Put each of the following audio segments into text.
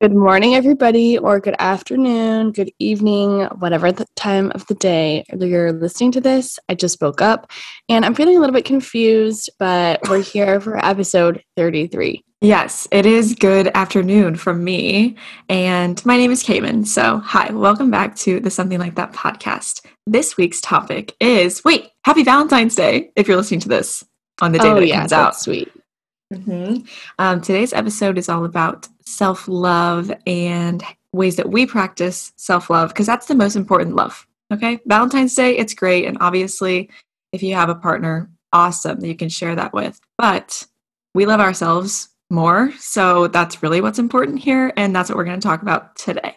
Good morning, everybody, or good afternoon, good evening, whatever the time of the day you're listening to this. I just woke up and I'm feeling a little bit confused, but we're here for episode 33. Yes, it is good afternoon from me. And my name is Cayman. So, hi, welcome back to the Something Like That podcast. This week's topic is wait, happy Valentine's Day if you're listening to this on the day oh, that it yeah, comes out. sweet. Mhm. Um, today's episode is all about self love and ways that we practice self love because that's the most important love. Okay. Valentine's Day, it's great. And obviously, if you have a partner, awesome that you can share that with. But we love ourselves more. So that's really what's important here. And that's what we're going to talk about today.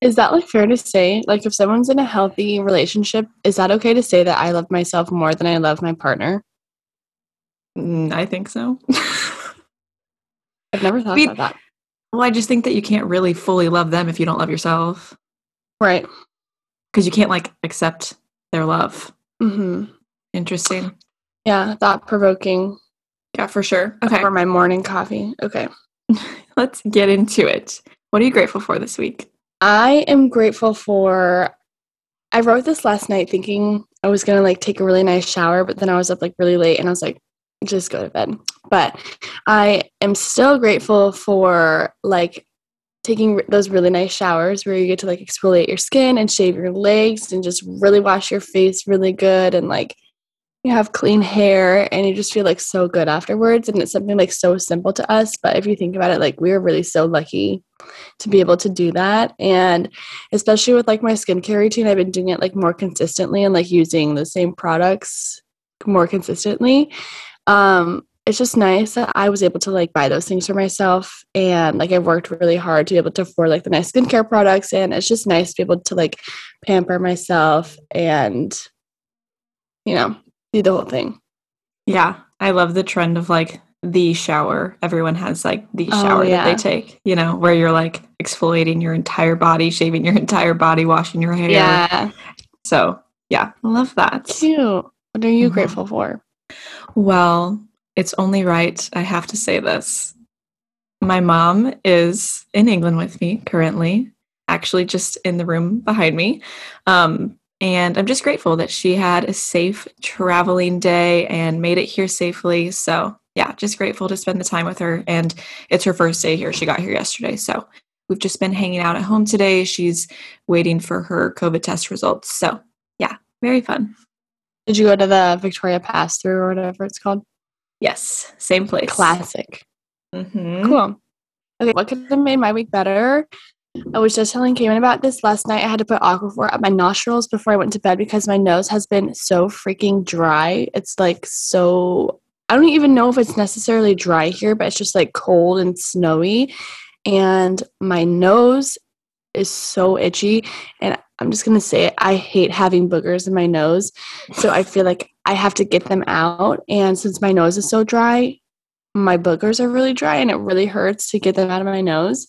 Is that like fair to say? Like, if someone's in a healthy relationship, is that okay to say that I love myself more than I love my partner? Mm, I think so. I've never thought We- about that. well, I just think that you can't really fully love them if you don't love yourself Right. because you can't like accept their love. hmm Interesting. Yeah, thought provoking Yeah, for sure. Okay. for my morning coffee. Okay. Let's get into it. What are you grateful for this week? I am grateful for. I wrote this last night thinking I was gonna like take a really nice shower, but then I was up like really late and I was like, just go to bed. But I am still grateful for like taking those really nice showers where you get to like exfoliate your skin and shave your legs and just really wash your face really good and like you have clean hair and you just feel like so good afterwards. And it's something like so simple to us but if you think about it like we're really so lucky to be able to do that. And especially with like my skincare routine i've been doing it like more consistently and like using the same products more consistently um it's just nice that i was able to like buy those things for myself and like I've worked really hard to be able to afford like the nice skincare products and it's just nice to be able to like pamper myself and you know do the whole thing Yeah, I love the trend of like the shower. Everyone has like the Oh, shower that they take, you know, where you're like exfoliating your entire body, shaving your entire body, washing your hair. yeah So, yeah, I love that. cute what are you Mhm. grateful for Well, it's only right. I have to say this. My mom is in England with me currently, actually, just in the room behind me. Um, and I'm just grateful that she had a safe traveling day and made it here safely. So, yeah, just grateful to spend the time with her. And it's her first day here. She got here yesterday. So, we've just been hanging out at home today. She's waiting for her COVID test results. So, yeah, very fun. Did you go to the victoria pass through or whatever it's called Yes, same place. classic Mhm. Cool. Okay, what could have made my week better? I was just telling Cayman about this last night. I had to put Aquaphor up my nostrils before I went to bed because my nose has been so freaking dry. It's like so. I don't even know if it's necessarily dry here, but it's just like cold and snowy. And my nose is so itchy. And I'm just to say it. I hate having boogers in my nose. So I feel like I have to get them out. And since my nose is so dry, my boogers are really dry and it really hurts to get them out of my nose.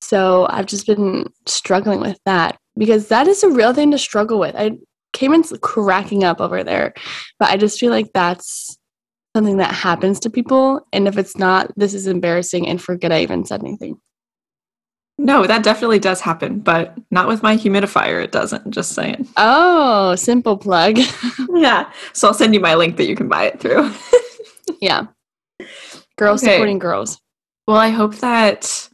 So I've just been struggling with that because that is a real thing to struggle with. I Cayman's cracking up over there, but I just feel like that's something that happens to people. And if it's not, this is embarrassing and forget I even said anything. No, that definitely does happen, but not with my humidifier. It doesn't. Just saying. Oh, simple plug. Yeah. So I'll send you my link that you can buy it through. yeah. Girls Okay. supporting girls. well, I hope that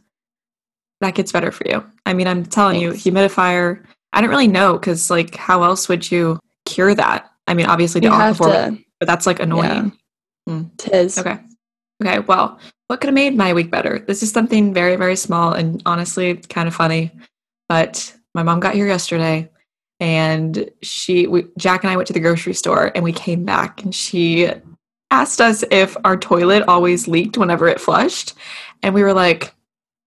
that gets better for you. I mean, I'm telling Thanks. you, humidifier. I don't really know because, like, how else would you cure that? I mean, obviously have aquaphor, to. but that's like annoying. Hmm. Tis. Okay. Okay. Well, what could have made my week better? This is something very, very small and honestly kind of funny. But my mom got here yesterday and she, we, Jack and I went to the grocery store and we came back and she asked us if our toilet always leaked whenever it flushed. And we were like,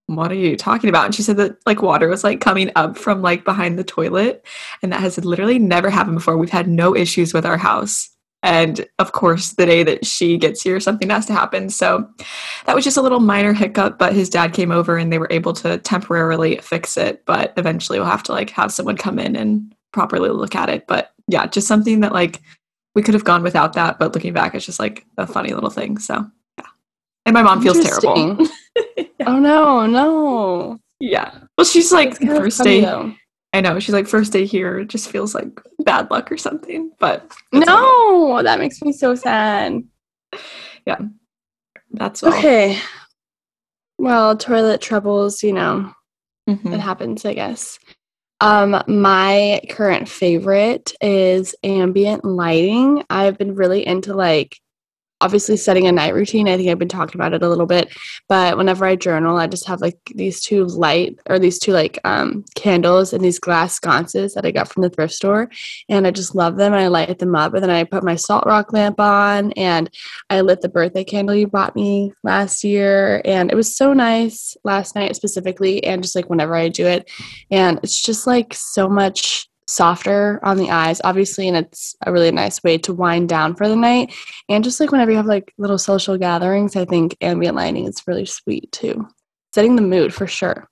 what are you talking about? And she said that like water was like coming up from like behind the toilet. And that has literally never happened before. We've had no issues with our house. And of course, the day that she gets here, something has to happen. So that was just a little minor hiccup, but his dad came over and they were able to temporarily fix it. But eventually we'll have to like have someone come in and properly look at it. But yeah, just something that like we could have gone without that. But looking back, it's just like a funny little thing. So yeah. And my mom feels terrible. Interesting. oh no, no. Yeah. Well, she's like It's kind of first funny, day. though. I know she's like first day here. It just feels like bad luck or something. But No, that makes me so sad. yeah, that's all. Okay. Well, toilet troubles, you know, Mhm. it happens, I guess. Um, my current favorite is ambient lighting. I've been really into like obviously setting a night routine. I think I've been talking about it a little bit, but whenever I journal, I just have like these two light or these two like um candles and these glass sconces that I got from the thrift store, and I just love them. I light them up, and then I put my salt rock lamp on, and I lit the birthday candle you bought me last year, and it was so nice last night specifically, and just like whenever I do it, and it's just like so much softer on the eyes obviously and it's a really nice way to wind down for the night and just like whenever you have like little social gatherings i think ambient lighting is really sweet too setting the mood for sure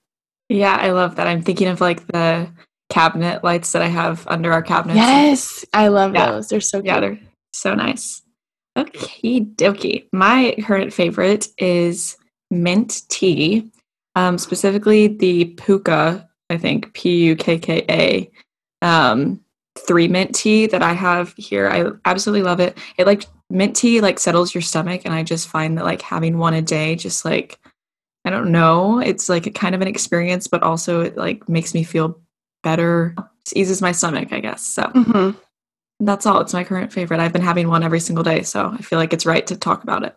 Yeah, I love that. I'm thinking of like the cabinet lights that I have under our cabinets. yes i love Yeah. those they're so cute Yeah, they're so nice. Okay, dokie. My current favorite is mint tea, um, specifically the Pukka, I think P U K K A, um, three mint tea that I have here. I absolutely love it. It like mint tea like settles your stomach, and I just find that like having one a day just like I don't know, it's like a kind of an experience, but also it like makes me feel better. It eases my stomach, I guess. So Mhm. that's all. It's my current favorite. I've been having one every single day, so I feel like it's right to talk about it.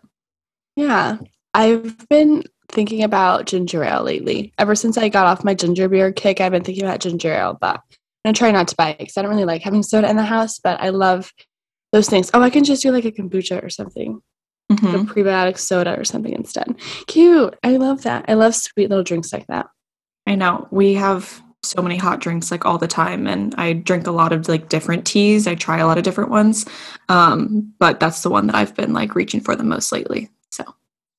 yeah i've been thinking about ginger ale lately ever since i got off my ginger beer kick i've been thinking about ginger ale but i'm gonna try not to buy it because i don't really like having soda in the house but i love those things oh i can just do like a kombucha or something Mhm. a prebiotic soda or something instead. Cute. I love that. I love sweet little drinks like that. I know we have so many hot drinks like all the time, and I drink a lot of like different teas. I try a lot of different ones, um, but that's the one that I've been like reaching for the most lately. So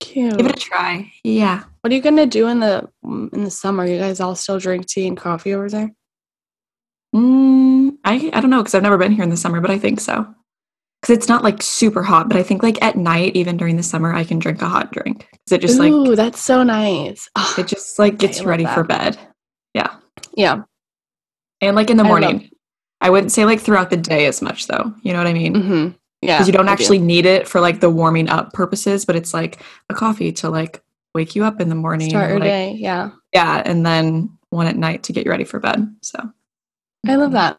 Cute. give it a try. Yeah. what are you gonna do in the in the summer? You guys all still drink tea and coffee over there? Mm, I I don't know because I've never been here in the summer, but I think so. Because it's not like super hot, but I think like at night, even during the summer, I can drink a hot drink because it just Ooh, like that's so nice. Ah, it just like gets you ready for bed. Yeah. yeah. And like in the I love- morning. I wouldn't say like throughout the day as much though. You know what I mean? hmm Yeah. Because you don't I do. actually need it for like the warming up purposes, but it's like a coffee to like wake you up in the morning. start your like- day. Yeah. Yeah. And then one at night to get you ready for bed. So I love that.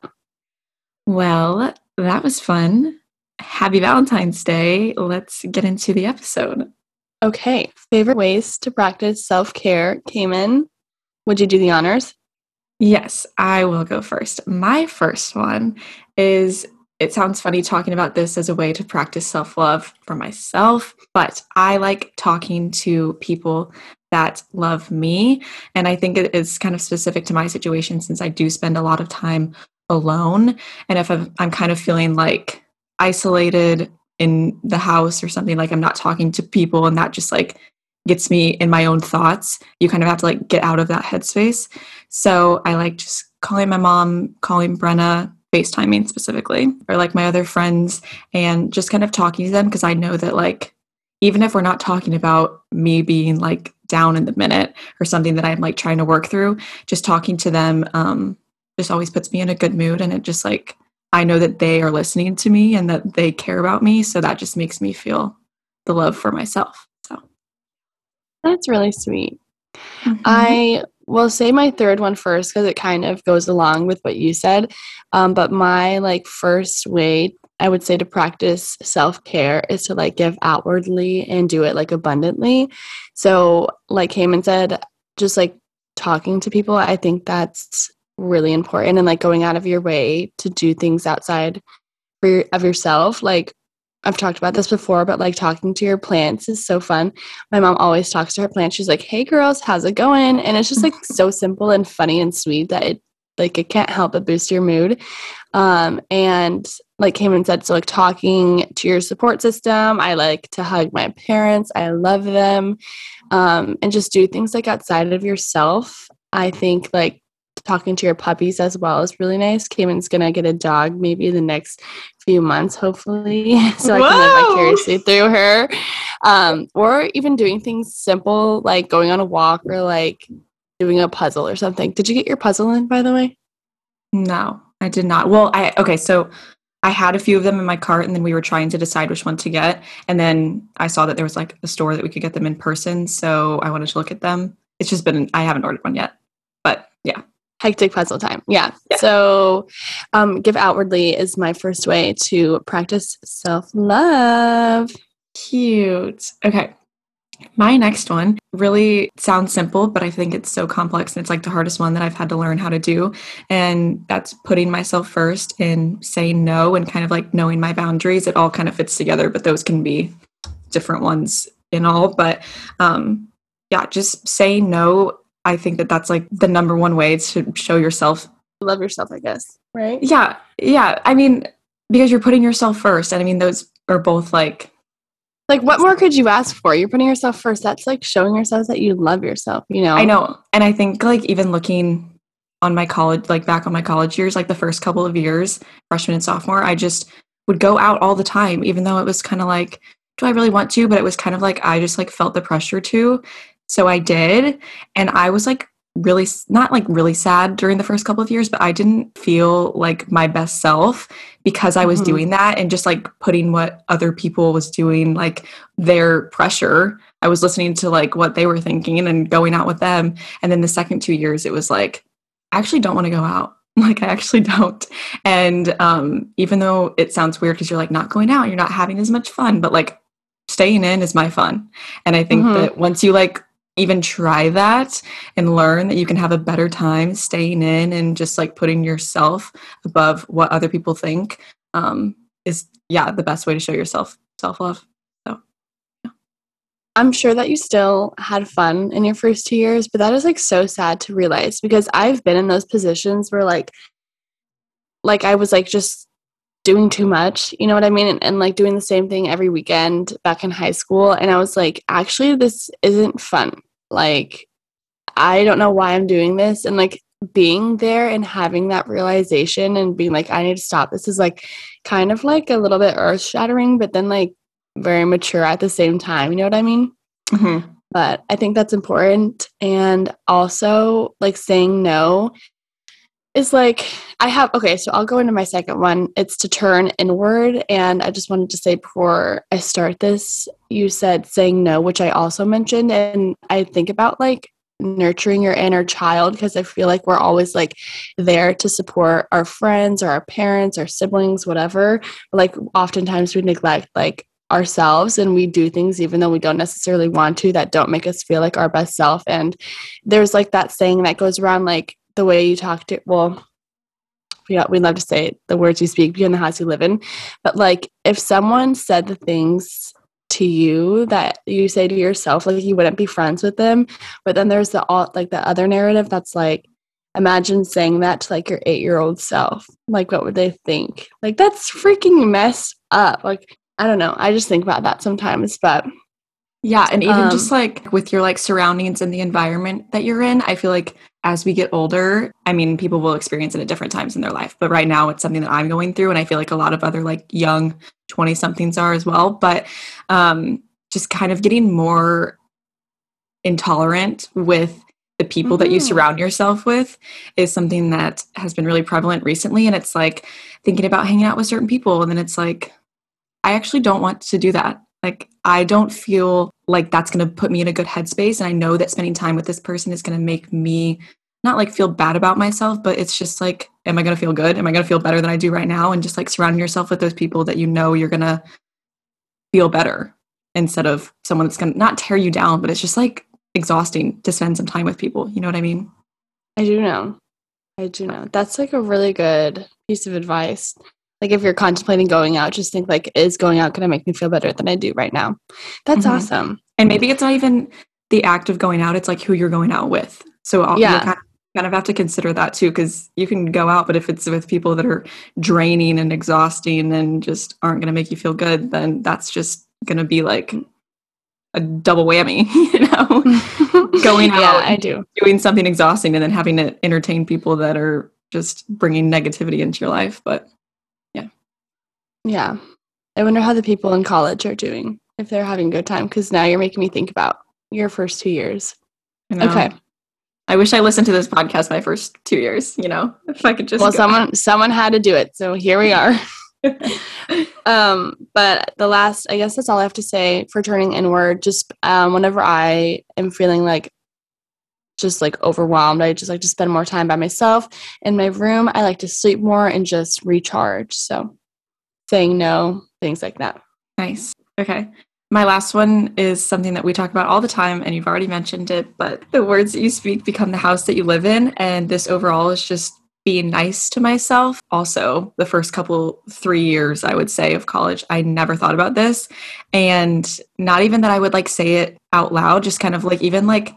Well, that was fun. Happy Valentine's Day. Let's get into the episode. Okay. Favorite ways to practice self care Cayman. Would you do the honors? Yes, I will go first. My first one is it sounds funny talking about this as a way to practice self love for myself, but I like talking to people that love me. And I think it is kind of specific to my situation since I do spend a lot of time alone. And if I'm, kind of feeling like isolated in the house or something, like I'm not talking to people and that just like gets me in my own thoughts, you kind of have to like get out of that headspace. So I like just calling my mom, calling Brenna, FaceTiming specifically, or like my other friends, and just kind of talking to them because I know that like even if we're not talking about me being like down in the minute or something that I'm like trying to work through, just talking to them um, just always puts me in a good mood, and it just like I know that they are listening to me and that they care about me, so that just makes me feel the love for myself. So That's really sweet. Mhm. I will say my third one first because it kind of goes along with what you said. Um, but my like first way I would say to practice self care is to like give outwardly and do it like abundantly. So, like Cayman said, just like talking to people, I think that's really important and like going out of your way to do things outside for of yourself. Like I've talked about this before, but like talking to your plants is so fun. My mom always talks to her plants. She's like, "Hey girls, how's it going?" And it's just like so simple and funny and sweet that it like it can't help but boost your mood. Um, and like Cayman said, so like talking to your support system. I like to hug my parents. I love them, um, and just do things like outside of yourself. I think like talking to your puppies as well is really nice. Cayman's gonna get a dog maybe in the next few months, hopefully, so I can Whoa! live vicariously through her. Um, or even doing things simple like going on a walk or like doing a puzzle or something. Did you get your puzzle in, by the way? No, I did not. Well, I okay, so I had a few of them in my cart and then we were trying to decide which one to get. And then I saw that there was like a store that we could get them in person. So I wanted to look at them. It's just been, I haven't ordered one yet. But yeah. Hectic puzzle time. Yeah. yeah. So um, Give Outwardly is my first way to practice self love. Cute. Okay. My next one really sounds simple, but I think it's so complex and it's like the hardest one that I've had to learn how to do. And that's putting myself first and saying no and kind of like knowing my boundaries. It all kind of fits together, but those can be different ones in all. But um, yeah, just saying no. I think that that's like the number one way to show yourself. Love yourself, I guess. Right? Yeah. Yeah. I mean, because you're putting yourself first. And I mean, those are both like like, what more could you ask for? You're putting yourself first. That's like showing yourself that you love yourself, you know? I know. And I think, like, even looking on my college, like back on my college years, like the first couple of years, freshman and sophomore, I just would go out all the time, even though it was kind of like, do I really want to? But it was kind of like, I just like felt the pressure to. So I did. And I was like really not like really sad during the first couple of years but i didn't feel like my best self because i was mm-hmm. doing that and just like putting what other people was doing like their pressure i was listening to like what they were thinking and going out with them and then the second two years it was like i actually don't want to go out like i actually don't and um even though it sounds weird because you're like not going out you're not having as much fun but like staying in is my fun and i think mm-hmm. that once you like even try that and learn that you can have a better time staying in and just like putting yourself above what other people think um, is yeah the best way to show yourself self-love. So yeah. i'm sure that you still had fun in your first two years but that is like so sad to realize because i've been in those positions where like like i was like just doing too much you know what i mean? And, and, like doing the same thing every weekend back in high school. And i was like actually this isn't fun like I don't know why I'm doing this. And like being there and having that realization and being like I need to stop. This is like kind of like a little bit earth shattering but then like very mature at the same time. You know what I mean? Mm-hmm. but I think that's important. And also like saying no is like I have okay, so I'll go into my second one. It's to turn inward. And I just wanted to say before I start this, you said saying no, which I also mentioned. And I think about like nurturing your inner child because I feel like we're always like there to support our friends or our parents or siblings, whatever. Like oftentimes we neglect like ourselves and we do things even though we don't necessarily want to that don't make us feel like our best self. And there's like that saying that goes around like the way you talk to well we, we love to say the words you speak beyond the house you live in. But like if someone said the things to you that you say to yourself like you wouldn't be friends with them but then there's the all like the other narrative that's like imagine saying that to like your eight year old self. Like what would they think? Like that's freaking messed up. Like i don't know. I just think about that sometimes but yeah and even um, just like with your like surroundings and the environment that you're in i feel like as we get older, I mean, people will experience it at different times in their life, but right now it's something that I'm going through. And I feel like a lot of other like young 20 somethings are as well. But um, just kind of getting more intolerant with the people mm-hmm. that you mm-hmm. surround yourself with is something that has been really prevalent recently. And it's like thinking about hanging out with certain people. And then it's like, I actually don't want to do that. Like, I don't feel like that's going to put me in a good headspace. And I know that spending time with this person is going to make me not like feel bad about myself, but it's just like, am I going to feel good? Am I going to feel better than I do right now? And just like surrounding yourself with those people that you know you're going to feel better instead of someone that's going to not tear you down, but it's just like exhausting to spend some time with people. You know what I mean? I do know. I do know. That's like a really good piece of advice. Like if you're contemplating going out, just think like, is going out going to make me feel better than I do right now? That's mm-hmm. awesome. And maybe it's not even the act of going out; it's like who you're going out with. So yeah. Kind of, kind of have to consider that too, because you can go out, but if it's with people that are draining and exhausting and just aren't going to make you feel good, then that's just going to be like a double whammy, you know, going out, yeah, I do doing something exhausting and then having to entertain people that are just bringing negativity into your life. But yeah. I wonder how the people in college are doing if they're having a good time because now you're making me think about your first two years. Okay. I wish I listened to this podcast my first two years. You know, if I could just. Well, go. someone someone had to do it, so here we are. um, but the last, I guess that's all I have to say for turning inward. Just um, whenever I am feeling like just like overwhelmed, I just like to spend more time by myself in my room. I like to sleep more and just recharge. So saying no, things like that. Nice. Okay. My last one is something that we talk about all the time, and you've already mentioned it, but the words that you speak become the house that you live in. And this overall is just being nice to myself. Also, the first couple, three years, I would say, of college, I never thought about this. And not even that I would like say it out loud, just kind of like even like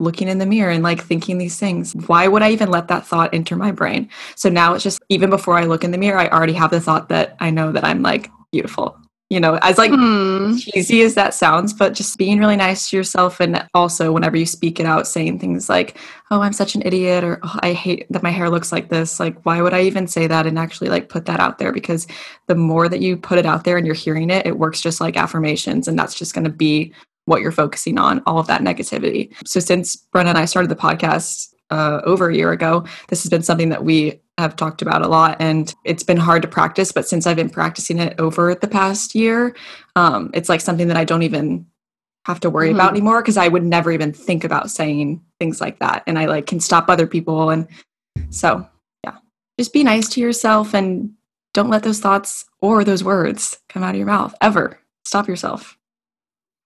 looking in the mirror and like thinking these things. Why would I even let that thought enter my brain? So now it's just even before I look in the mirror, I already have the thought that I know that I'm like beautiful you know, as like Hmm. cheesy as that sounds, but just being really nice to yourself. And also, whenever you speak it out, saying things like, oh, I'm such an idiot, or oh, I hate that my hair looks like this. Like, why would I even say that and actually like put that out there? Because the more that you put it out there and you're hearing it, it works just like affirmations. And that's just going to be what you're focusing on, all of that negativity. So, since Brenna and I started the podcast, uh, over a year ago. This has been something that we have talked about a lot, and it's been hard to practice. But since I've been practicing it over the past year, um, it's like something that I don't even have to worry about Mhm. anymore because I would never even think about saying things like that, and I like can stop other people. And so, yeah, just be nice to yourself and don't let those thoughts or those words come out of your mouth ever. Stop yourself.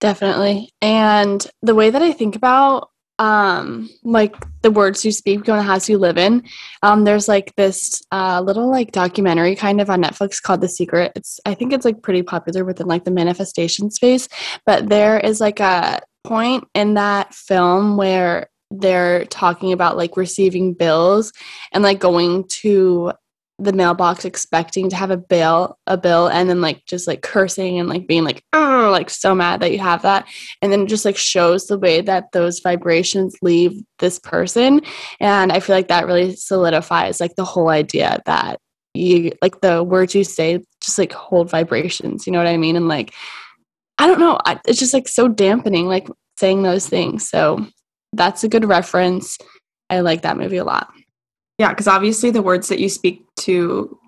Definitely. And the way that I think about um like the words you speak become the house you live in um there's like this uh little like documentary kind of on netflix called the secret it's i think it's like pretty popular within like the manifestation space but there is like a point in that film where they're talking about like receiving bills and like going to the mailbox expecting to have a bill a bill and then like just like cursing and like being like oh like so mad that you have that. And then it just like shows the way that those vibrations leave this person. And i feel like that really solidifies like the whole idea that you like the words you say just like hold vibrations you know what i mean? And like i don't know I, it's just like so dampening like saying those things. So that's a good reference. I like that movie a lot. Yeah, because obviously the words that you speak to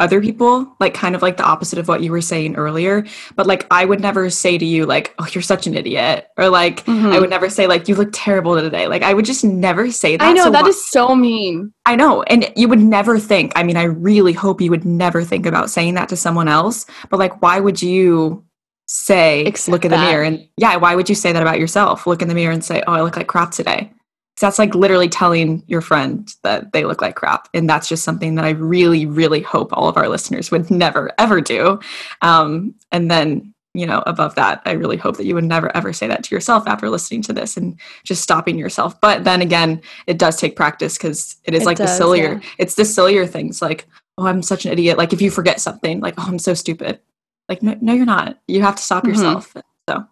other people, like kind of like the opposite of what you were saying earlier. But like I would never say to you, like, oh, you're such an idiot. Or like Mhm. I would never say, like, you look terrible today. Like I would just never say that. i know So that why- is so mean I know. And you would never think, I mean, I really hope you would never think about saying that to someone else. But like, why would you say, Accept look in the that. mirror? And yeah, why would you say that about yourself? Look in the mirror and say, oh, I look like crap today. That's like literally telling your friend that they look like crap. And that's just something that I really, really hope all of our listeners would never, ever do. Um, and then, you know, above that, I really hope that you would never, ever say that to yourself after listening to this and just stopping yourself. But then again, it does take practice because it is It like the sillier, yeah. it's the sillier things like, oh, I'm such an idiot. Like if you forget something, like, oh, I'm so stupid. Like, no, no you're not. You have to stop Mhm. yourself. So,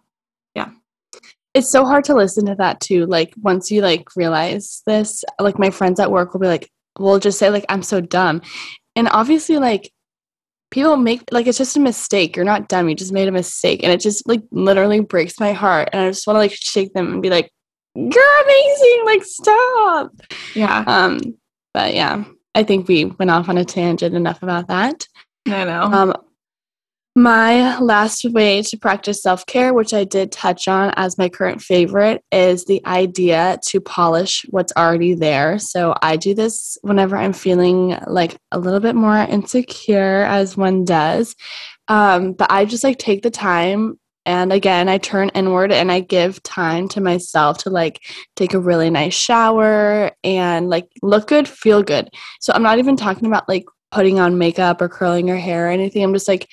it's so hard to listen to that too like once you like realize this like my friends at work will be like we'll just say like i'm so dumb. And obviously like people make like it's just a mistake. You're not dumb. You just made a mistake. And it just like literally breaks my heart. And i just want to like shake them and be like you're amazing. Like stop. Yeah, um but yeah i think we went off on a tangent enough about that. I know. um, my last way to practice self care, which I did touch on as my current favorite, is the idea to polish what's already there. So I do this whenever I'm feeling like a little bit more insecure, as one does. Um, but I just like take the time. And again, I turn inward and I give time to myself to like take a really nice shower and like look good, feel good. So I'm not even talking about like putting on makeup or curling your hair or anything. I'm just like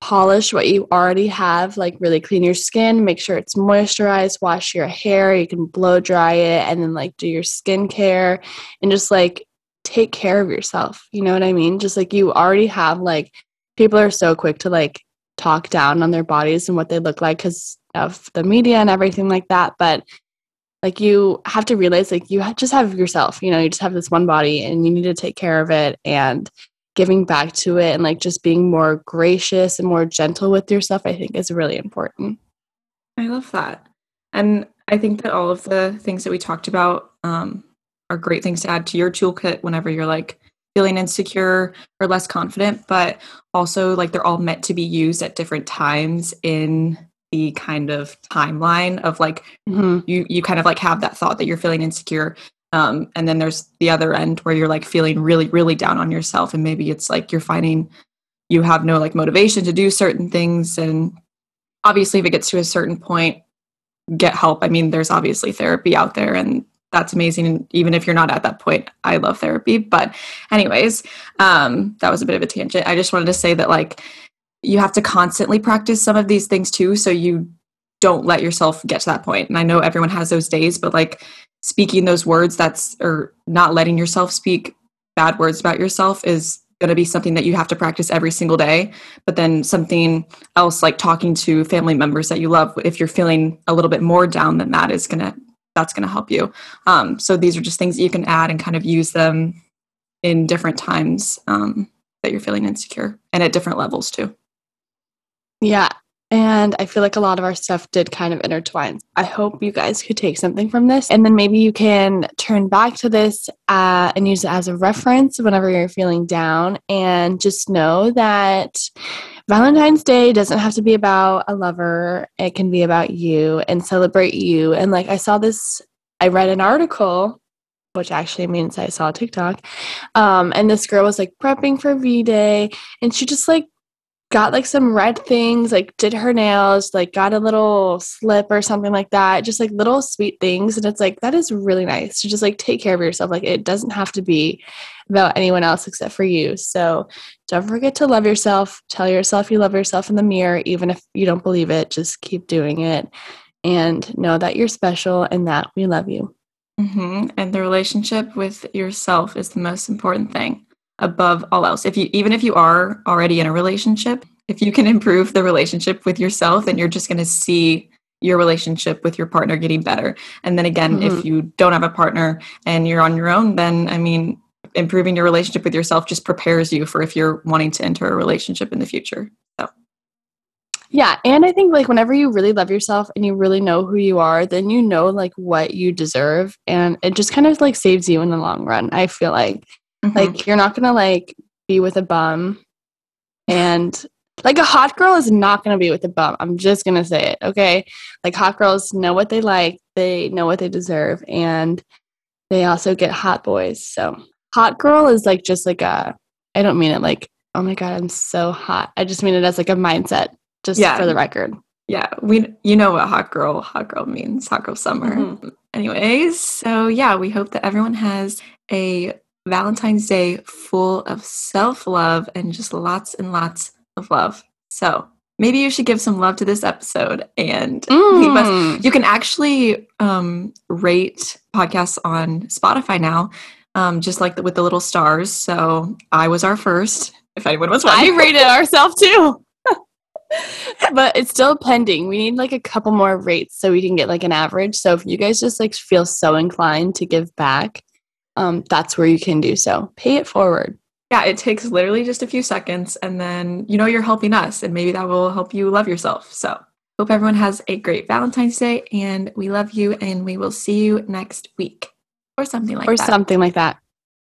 polish what you already have, like really clean your skin, make sure it's moisturized, wash your hair, you can blow dry it, and then like do your skincare and just like take care of yourself. You know what I mean? Just like you already have like people are so quick to like talk down on their bodies and what they look like because of the media and everything like that. But like you have to realize like you just have yourself, you know, you just have this one body and you need to take care of it and giving back to it and like just being more gracious and more gentle with yourself, I think is really important. I love that. And I think that all of the things that we talked about um, are great things to add to your toolkit whenever you're like feeling insecure or less confident, but also like they're all meant to be used at different times in the kind of timeline of like mm-hmm. you you kind of like have that thought that you're feeling insecure um, and then there's the other end where you're like feeling really really down on yourself and maybe it's like you're finding you have no like motivation to do certain things and obviously if it gets to a certain point get help. I mean there's obviously therapy out there and that's amazing even if you're not at that point i love therapy. But anyways um that was a bit of a tangent. I just wanted to say that like you have to constantly practice some of these things too so you don't let yourself get to that point. And i know everyone has those days but like speaking those words that's or not letting yourself speak bad words about yourself is going to be something that you have to practice every single day. But then something else like talking to family members that you love if you're feeling a little bit more down than that is going to that's going to help you. Um, so these are just things that you can add and kind of use them in different times um, that you're feeling insecure and at different levels too. Yeah and I feel like a lot of our stuff did kind of intertwine. I hope you guys could take something from this. And then maybe you can turn back to this uh, and use it as a reference whenever you're feeling down. And just know that Valentine's Day doesn't have to be about a lover, it can be about you and celebrate you. And like I saw this, I read an article which actually means I saw TikTok. Um, and this girl was like prepping for V Day, and she just like got like some red things, like did her nails, like got a little slip or something like that. Just like little sweet things. And it's like, that is really nice to just like take care of yourself. Like it doesn't have to be about anyone else except for you. So don't forget to love yourself. Tell yourself you love yourself in the mirror, even if you don't believe it. Just keep doing it and know that you're special and that we love you. Mm-hmm. And the relationship with yourself is the most important thing above all else. If you even if you are already in a relationship, if you can improve the relationship with yourself, then you're just going to see your relationship with your partner getting better. And then again, mm-hmm. if you don't have a partner and you're on your own, then I mean, improving your relationship with yourself just prepares you for if you're wanting to enter a relationship in the future. So yeah, and I think like whenever you really love yourself and you really know who you are, then you know like what you deserve and it just kind of like saves you in the long run. I feel like Mm-hmm. Like you're not gonna like be with a bum and like a hot girl is not gonna be with a bum. I'm just gonna say it, okay? Like hot girls know what they like, they know what they deserve, and they also get hot boys. So hot girl is like just like a I don't mean it like, oh my god, I'm so hot. I just mean it as like a mindset, just yeah. for the record. Yeah, we you know what hot girl hot girl means, hot girl summer. Mm-hmm. Anyways, so yeah, we hope that everyone has a Valentine's Day full of self love and just lots and lots of love. So maybe you should give some love to this episode and mm. leave us. Mm. You can actually um, rate podcasts on Spotify now, um, just like the, with the little stars. So I was our first. If anyone was wondering, I rated ourselves too. but it's still pending. We need like a couple more rates so we can get like an average. So if you guys just like feel so inclined to give back, um, that's where you can do so. Pay it forward. Yeah, it takes literally just a few seconds, and then you know you're helping us, and maybe that will help you love yourself. So, hope everyone has a great Valentine's Day, and we love you, and we will see you next week or something like or that. Or something like that.